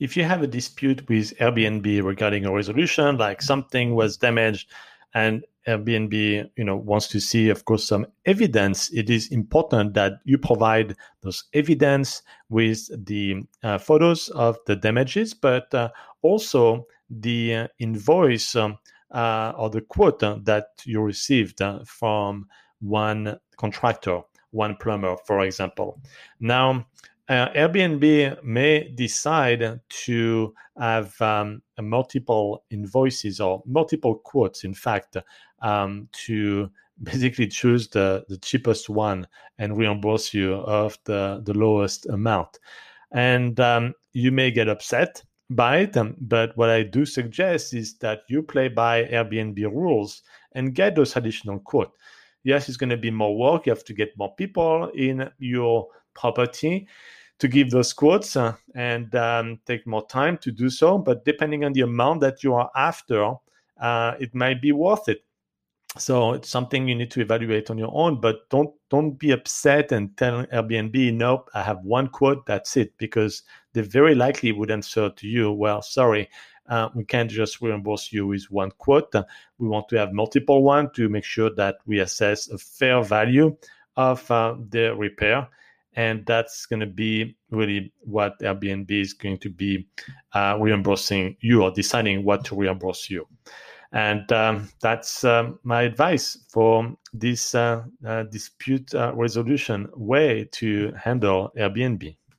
if you have a dispute with Airbnb regarding a resolution, like something was damaged and Airbnb, you know, wants to see, of course, some evidence. It is important that you provide those evidence with the uh, photos of the damages, but uh, also the uh, invoice um, uh, or the quote that you received uh, from one contractor, one plumber, for example. Now, uh, Airbnb may decide to have um, multiple invoices or multiple quotes, in fact, um, to basically choose the, the cheapest one and reimburse you of the, the lowest amount. And um, you may get upset by it, um, but what I do suggest is that you play by Airbnb rules and get those additional quotes. Yes, it's going to be more work. You have to get more people in your property to give those quotes uh, and um, take more time to do so. But depending on the amount that you are after, uh, it might be worth it. So it's something you need to evaluate on your own, but don't don't be upset and tell Airbnb, nope, I have one quote, that's it, because they very likely would answer to you, well, sorry, uh, we can't just reimburse you with one quote. We want to have multiple one to make sure that we assess a fair value of uh, the repair and that's going to be really what Airbnb is going to be uh, reimbursing you or deciding what to reimburse you. And um, that's um, my advice for this uh, uh, dispute uh, resolution way to handle Airbnb.